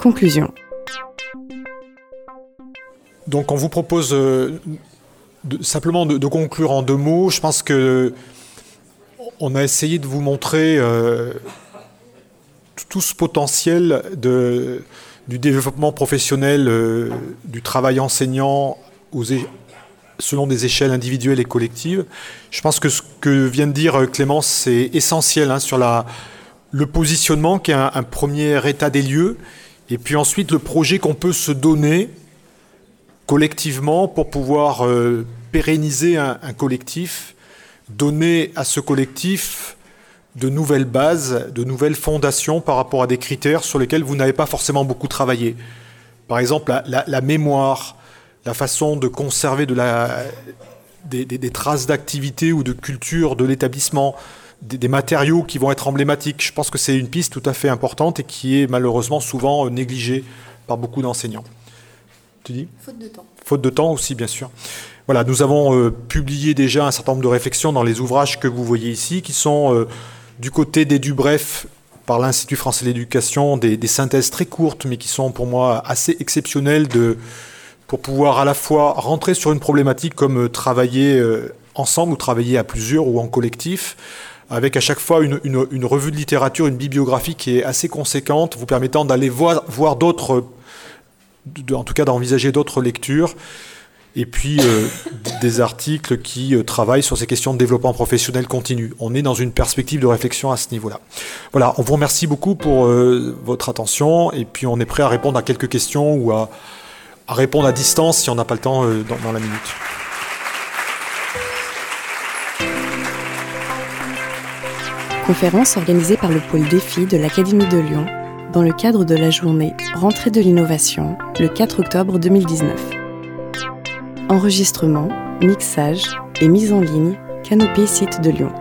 Conclusion. Donc on vous propose euh, simplement de, conclure en deux mots. Je pense que on a essayé de vous montrer euh, tout ce potentiel du développement professionnel, euh, du travail enseignant selon des échelles individuelles et collectives. Je pense que ce que vient de dire Clémence, c'est essentiel hein, sur le positionnement qui est un, premier état des lieux, et puis ensuite le projet qu'on peut se donner collectivement pour pouvoir euh, pérenniser un, collectif, donner à ce collectif de nouvelles bases, de nouvelles fondations par rapport à des critères sur lesquels vous n'avez pas forcément beaucoup travaillé. Par exemple, la, mémoire, la façon de conserver des, traces d'activité ou de culture de l'établissement, des, matériaux qui vont être emblématiques. Je pense que c'est une piste tout à fait importante et qui est malheureusement souvent négligée par beaucoup d'enseignants. Tu dis? Faute de temps. Faute de temps aussi, bien sûr. Voilà, nous avons euh, publié déjà un certain nombre de réflexions dans les ouvrages que vous voyez ici, qui sont euh, du côté des Dubref par l'Institut français de l'éducation, des, synthèses très courtes, mais qui sont pour moi assez exceptionnelles de, pour pouvoir à la fois rentrer sur une problématique comme euh, travailler ensemble ou travailler à plusieurs ou en collectif, avec à chaque fois une, revue de littérature, une bibliographie qui est assez conséquente, vous permettant d'aller voir, d'autres, en tout cas d'envisager d'autres lectures et puis euh, des articles qui euh, travaillent sur ces questions de développement professionnel continu. On est dans une perspective de réflexion à ce niveau-là. Voilà, on vous remercie beaucoup pour euh, votre attention et puis on est prêt à répondre à quelques questions ou à, répondre à distance si on n'a pas le temps dans, dans la minute. Conférence organisée par le pôle défi de l'Académie de Lyon dans le cadre de la journée Rentrée de l'innovation le 4 octobre 2019. Enregistrement, mixage et mise en ligne, Canopée Site de Lyon.